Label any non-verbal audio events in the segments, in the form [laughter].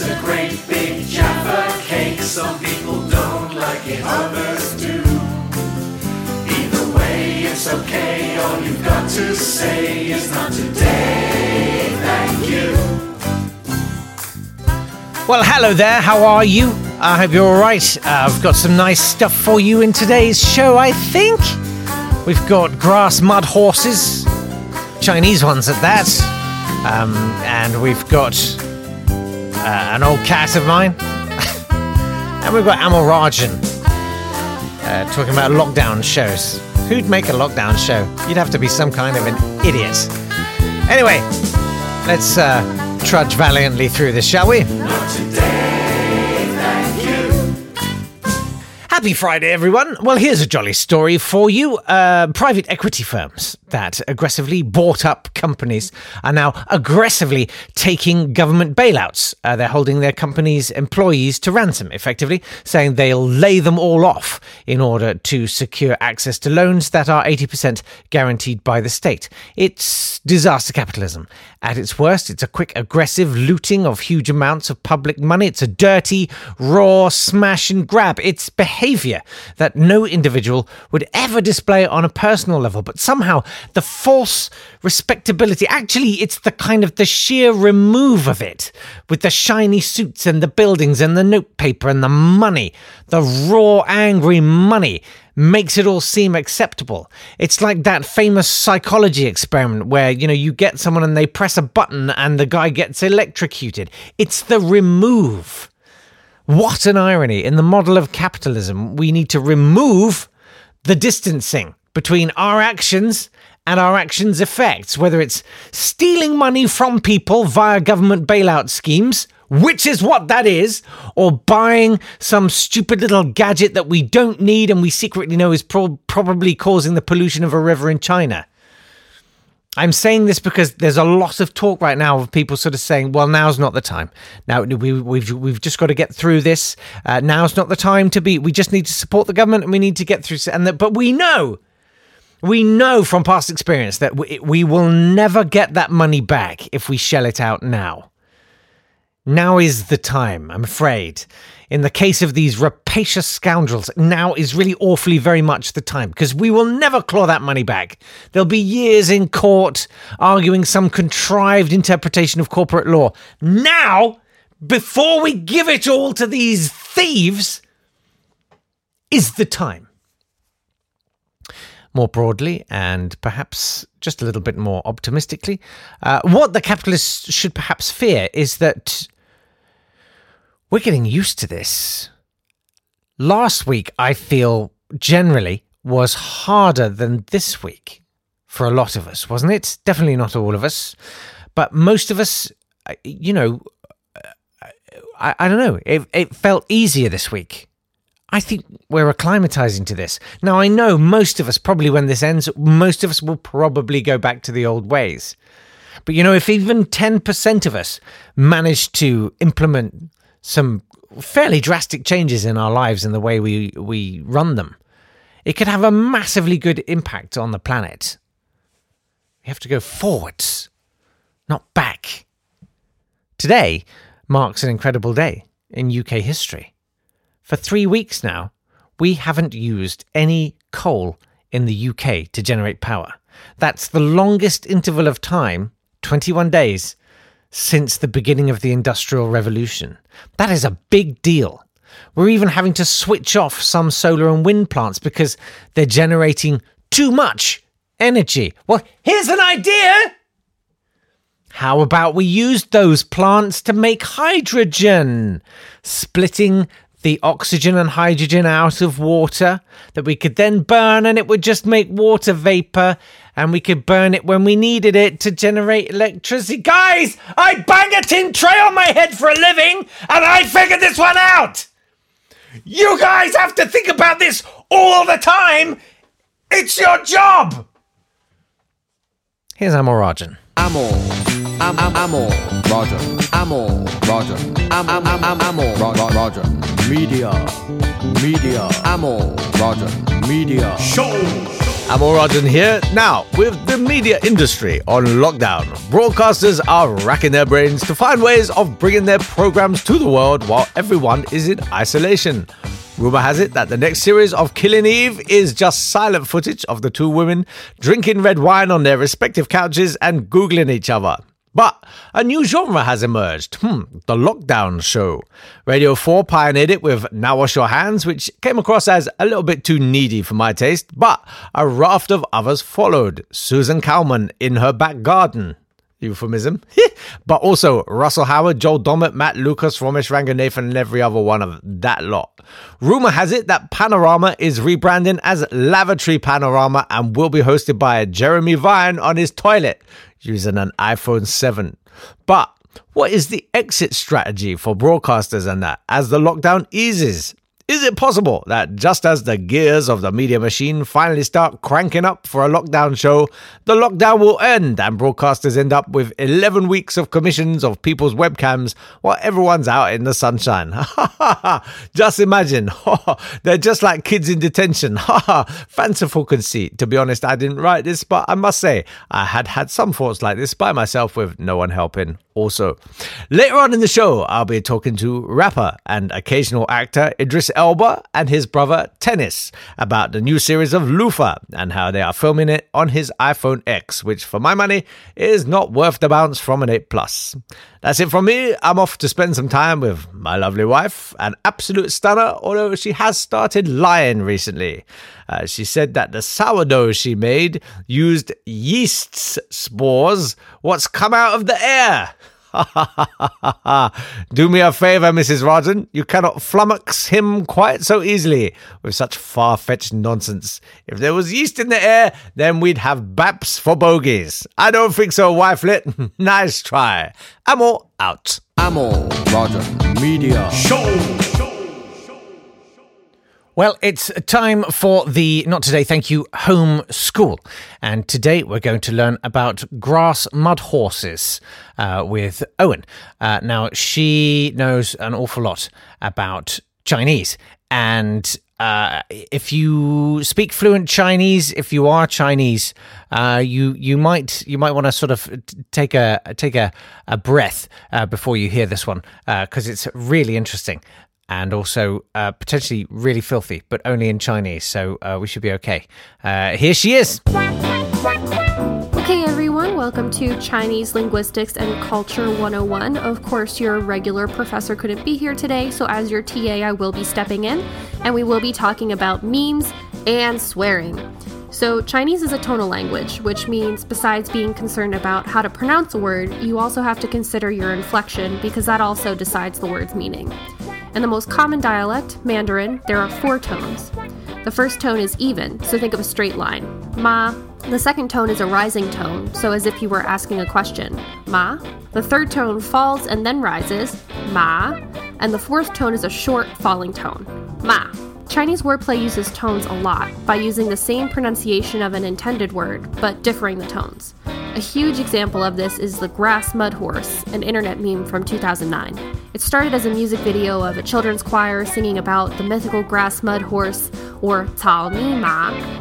is a great big Jaffa cake. Some people don't like it, others do. Either way, it's okay. All you've got to say is not today. Thank you. Well, hello there. How are you? I hope you're all right. Uh, I've got some nice stuff for you in today's show. I think we've got grass mud horses, Chinese ones at that, um, and we've got uh, an old cat of mine, [laughs] and we've got Amol Rajan uh, talking about lockdown shows. Who'd make a lockdown show? You'd have to be some kind of an idiot. Anyway, let's uh, trudge valiantly through this, shall we? Happy Friday, everyone. Well, here's a jolly story for you. Uh, private equity firms that aggressively bought up companies are now aggressively taking government bailouts. Uh, they're holding their companies' employees to ransom, effectively, saying they'll lay them all off in order to secure access to loans that are 80% guaranteed by the state. It's disaster capitalism. At its worst, it's a quick, aggressive looting of huge amounts of public money. It's a dirty, raw smash and grab. It's behavior that no individual would ever display on a personal level, but somehow the false respectability, actually, it's the kind of the sheer remove of it with the shiny suits and the buildings and the notepaper and the money, the raw, angry money makes it all seem acceptable. It's like that famous psychology experiment where, you know, you get someone and they press a button and the guy gets electrocuted. It's the remove. What an irony. In the model of capitalism, we need to remove the distancing between our actions and our actions' effects, whether it's stealing money from people via government bailout schemes, which is what that is, or buying some stupid little gadget that we don't need and we secretly know is pro- probably causing the pollution of a river in China. I'm saying this because there's a lot of talk right now of people sort of saying, "Well, now's not the time. Now we, we've we've just got to get through this. Uh, now's not the time to be. We just need to support the government and we need to get through." And that, but we know, we know from past experience that we, we will never get that money back if we shell it out now. Now is the time, I'm afraid. In the case of these rapacious scoundrels, now is really awfully very much the time because we will never claw that money back. There'll be years in court arguing some contrived interpretation of corporate law. Now, before we give it all to these thieves, is the time. More broadly, and perhaps just a little bit more optimistically, uh, what the capitalists should perhaps fear is that we're getting used to this. Last week, I feel generally was harder than this week for a lot of us, wasn't it? Definitely not all of us, but most of us, uh, you know, uh, I, I don't know, it, it felt easier this week. I think we're acclimatizing to this. Now, I know most of us, probably when this ends, most of us will probably go back to the old ways. But you know, if even 10% of us manage to implement some fairly drastic changes in our lives and the way we, we run them, it could have a massively good impact on the planet. We have to go forwards, not back. Today marks an incredible day in UK history. For three weeks now, we haven't used any coal in the UK to generate power. That's the longest interval of time 21 days since the beginning of the Industrial Revolution. That is a big deal. We're even having to switch off some solar and wind plants because they're generating too much energy. Well, here's an idea. How about we use those plants to make hydrogen, splitting the oxygen and hydrogen out of water that we could then burn and it would just make water vapor and we could burn it when we needed it to generate electricity. Guys, I bang a tin tray on my head for a living and I figured this one out. You guys have to think about this all the time. It's your job. Here's Amol Rajan. Amor, am, am, Amor, Roger, Amor, Roger, am, am, am, am, Amor, Ro- Ro- Roger, Media. Media. Amor, Roger, Media. Amol Rajan here. Now, with the media industry on lockdown, broadcasters are racking their brains to find ways of bringing their programs to the world while everyone is in isolation. Rumor has it that the next series of Killing Eve is just silent footage of the two women drinking red wine on their respective couches and Googling each other. But a new genre has emerged. Hmm, the lockdown show. Radio 4 pioneered it with Now Wash Your Hands, which came across as a little bit too needy for my taste, but a raft of others followed. Susan Calman in her back garden. Euphemism. [laughs] but also Russell Howard, Joel Dommett, Matt Lucas, Romesh Ranganathan, and every other one of that lot. Rumor has it that Panorama is rebranding as Lavatory Panorama and will be hosted by Jeremy Vine on his toilet using an iPhone 7. But what is the exit strategy for broadcasters and that as the lockdown eases? Is it possible that just as the gears of the media machine finally start cranking up for a lockdown show, the lockdown will end and broadcasters end up with 11 weeks of commissions of people's webcams while everyone's out in the sunshine? [laughs] just imagine. [laughs] They're just like kids in detention. [laughs] Fanciful conceit. To be honest, I didn't write this, but I must say, I had had some thoughts like this by myself with no one helping also. Later on in the show, I'll be talking to rapper and occasional actor Idris Elba and his brother Tennis about the new series of Luther and how they are filming it on his iPhone X, which for my money is not worth the bounce from an 8 Plus. That's it from me. I'm off to spend some time with my lovely wife, an absolute stunner, although she has started lying recently. Uh, she said that the sourdough she made used yeast's spores, what's come out of the air. [laughs] Do me a favor, Mrs. Rajan. You cannot flummox him quite so easily with such far fetched nonsense. If there was yeast in the air, then we'd have baps for bogies. I don't think so, wifelet. [laughs] nice try. I'm all out. Amor, Roger, Media. Well, it's time for the Not Today, Thank You Home School. And today we're going to learn about grass mud horses uh, with Owen. Uh, now, she knows an awful lot about Chinese. And uh, if you speak fluent Chinese, if you are Chinese, uh, you you might you might want to sort of take a take a, a breath uh, before you hear this one because it's really interesting and also uh, potentially really filthy, but only in Chinese. So uh, we should be okay. Uh, here she is. Okay, everyone, welcome to Chinese Linguistics and Culture 101. Of course, your regular professor couldn't be here today, so as your TA, I will be stepping in, and we will be talking about memes and swearing. So, Chinese is a tonal language, which means besides being concerned about how to pronounce a word, you also have to consider your inflection because that also decides the word's meaning. In the most common dialect, Mandarin, there are four tones. The first tone is even, so think of a straight line. Ma. The second tone is a rising tone, so as if you were asking a question. Ma. The third tone falls and then rises. Ma. And the fourth tone is a short falling tone. Ma. Chinese wordplay uses tones a lot by using the same pronunciation of an intended word, but differing the tones. A huge example of this is the Grass Mud Horse, an internet meme from 2009. It started as a music video of a children's choir singing about the mythical grass mud horse, or Ni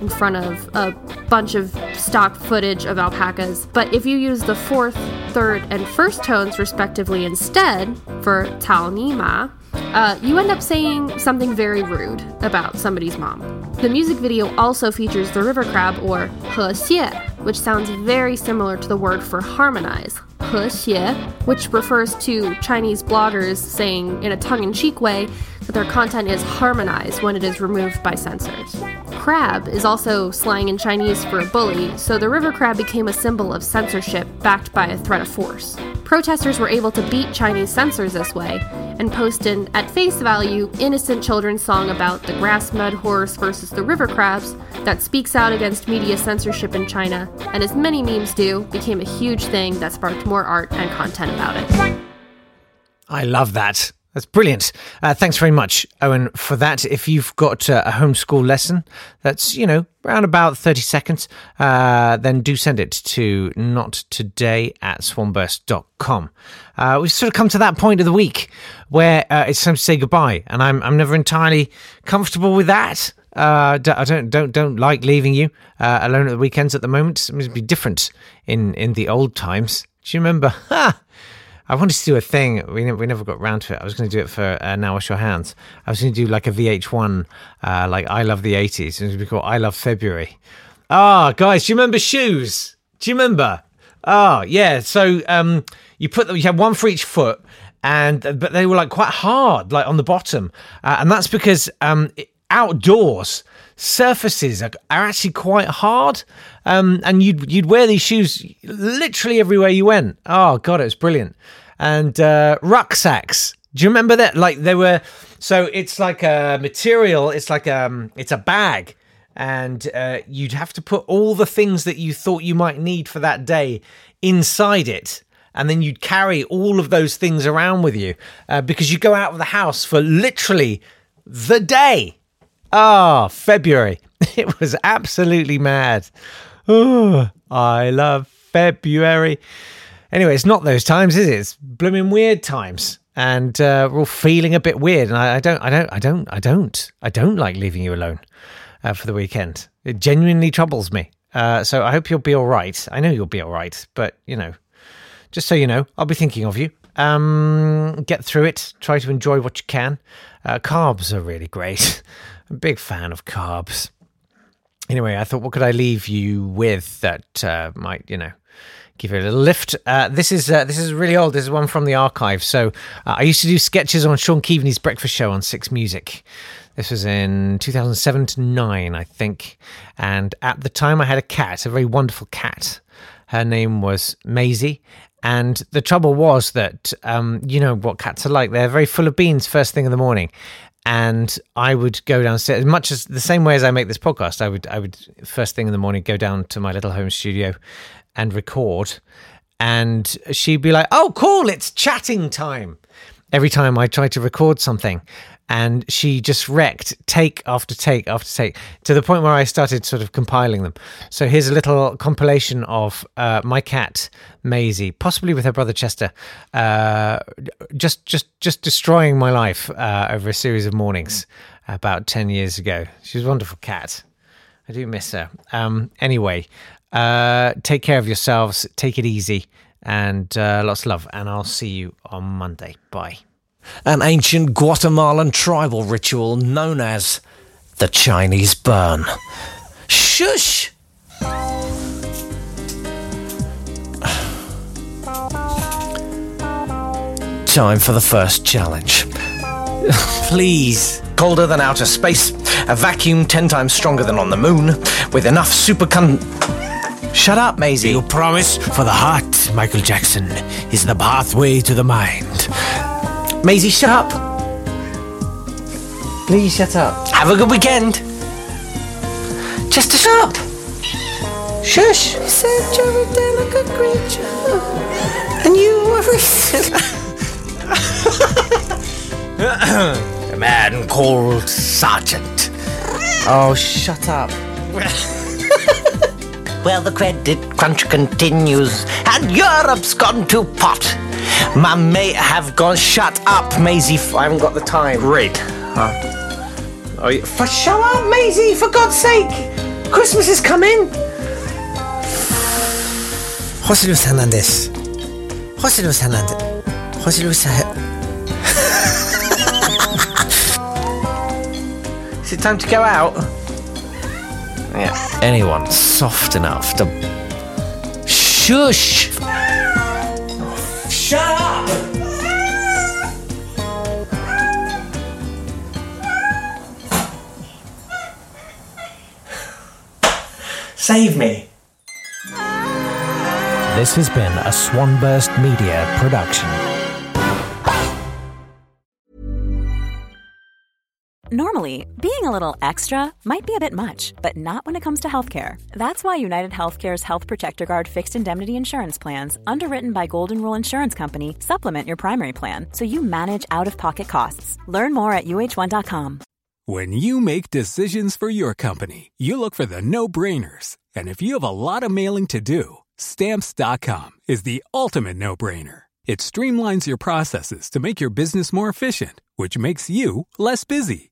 in front of a bunch of stock footage of alpacas. But if you use the fourth, third, and first tones respectively instead for Ni uh, you end up saying something very rude about somebody's mom. The music video also features the river crab, or He Xie, which sounds very similar to the word for harmonize, 和谐, which refers to Chinese bloggers saying in a tongue in cheek way that their content is harmonized when it is removed by censors. Crab is also slang in Chinese for a bully, so the river crab became a symbol of censorship backed by a threat of force. Protesters were able to beat Chinese censors this way and post an, at face value, innocent children's song about the grass mud horse versus the river crabs that speaks out against media censorship in China, and as many memes do, became a huge thing that sparked more art and content about it. I love that. That's brilliant. Uh, thanks very much, Owen, for that. If you've got uh, a homeschool lesson that's, you know, around about 30 seconds, uh, then do send it to nottoday at swanburst.com. Uh, we've sort of come to that point of the week where uh, it's time to say goodbye, and I'm, I'm never entirely comfortable with that. Uh, I don't don't don't like leaving you uh, alone at the weekends at the moment. It must be different in in the old times. Do you remember? [laughs] Ha! I wanted to do a thing. We, ne- we never got round to it. I was going to do it for uh, Now Wash Your Hands. I was going to do like a VH1, uh, like I Love the 80s. It was be called I Love February. Ah, guys, do you remember shoes? Do you remember? Oh, yeah. So um, you put them, you had one for each foot, and but they were like quite hard, like on the bottom. Uh, and that's because um, outdoors, surfaces are, are actually quite hard. Um, and you'd you'd wear these shoes literally everywhere you went. Oh god, it was brilliant. And uh, rucksacks. Do you remember that? Like they were. So it's like a material. It's like um, it's a bag, and uh, you'd have to put all the things that you thought you might need for that day inside it. And then you'd carry all of those things around with you uh, because you go out of the house for literally the day. Ah, February. [laughs] It was absolutely mad. Oh, I love February. Anyway, it's not those times, is it? It's blooming weird times. And uh, we're all feeling a bit weird. And I, I don't, I don't, I don't, I don't, I don't like leaving you alone uh, for the weekend. It genuinely troubles me. Uh, so I hope you'll be all right. I know you'll be all right, but you know, just so you know, I'll be thinking of you. Um, get through it. Try to enjoy what you can. Uh, carbs are really great. [laughs] I'm a big fan of carbs. Anyway, I thought, what could I leave you with that uh, might, you know, give you a little lift? Uh, this is uh, this is really old. This is one from the archive. So uh, I used to do sketches on Shaun Keaveny's Breakfast Show on Six Music. This was in 2007 to 9, I think. And at the time, I had a cat, a very wonderful cat. Her name was Maisie. And the trouble was that, um, you know what cats are like. They're very full of beans first thing in the morning. And I would go downstairs, much as the same way as I make this podcast. I would, I would first thing in the morning go down to my little home studio and record. And she'd be like, "Oh, cool! It's chatting time." Every time I tried to record something, and she just wrecked take after take after take to the point where I started sort of compiling them. So here's a little compilation of uh, my cat Maisie, possibly with her brother Chester, uh, just just just destroying my life uh, over a series of mornings about ten years ago. She was a wonderful cat. I do miss her. Um, anyway, uh, take care of yourselves. Take it easy, and uh, lots of love. And I'll see you on Monday. Bye. An ancient Guatemalan tribal ritual known as the Chinese burn. Shush! Time for the first challenge. Please. Colder than outer space, a vacuum ten times stronger than on the moon, with enough supercon. Shut up, Maisie. You promise for the heart, Michael Jackson, is the pathway to the mind. Maisie, shut up. Please shut up. Have a good weekend. Just a shut up. Shush. Said you're a delicate creature. And you are. A [coughs] man called Sergeant. Oh, shut up. [laughs] well, the credit crunch continues, and Europe's gone to pot. My mate have gone. Shut up, Maisie. f- I haven't got the time. Great. Oh, you- for shut up, Maisie! For God's sake, Christmas is coming. José Luis Hernández. José Luis Hernández. José Luis [laughs] Is it time to go out? Yeah. Anyone soft enough to Shush! Shut up! Save me. This has been a Swanburst Media production. Normally, being a little extra might be a bit much, but not when it comes to healthcare. That's why United Healthcare's Health Protector Guard fixed indemnity insurance plans, underwritten by Golden Rule Insurance Company, supplement your primary plan so you manage out of pocket costs. Learn more at uh1.com. When you make decisions for your company, you look for the no brainers. And if you have a lot of mailing to do, stamps.com is the ultimate no brainer. It streamlines your processes to make your business more efficient, which makes you less busy.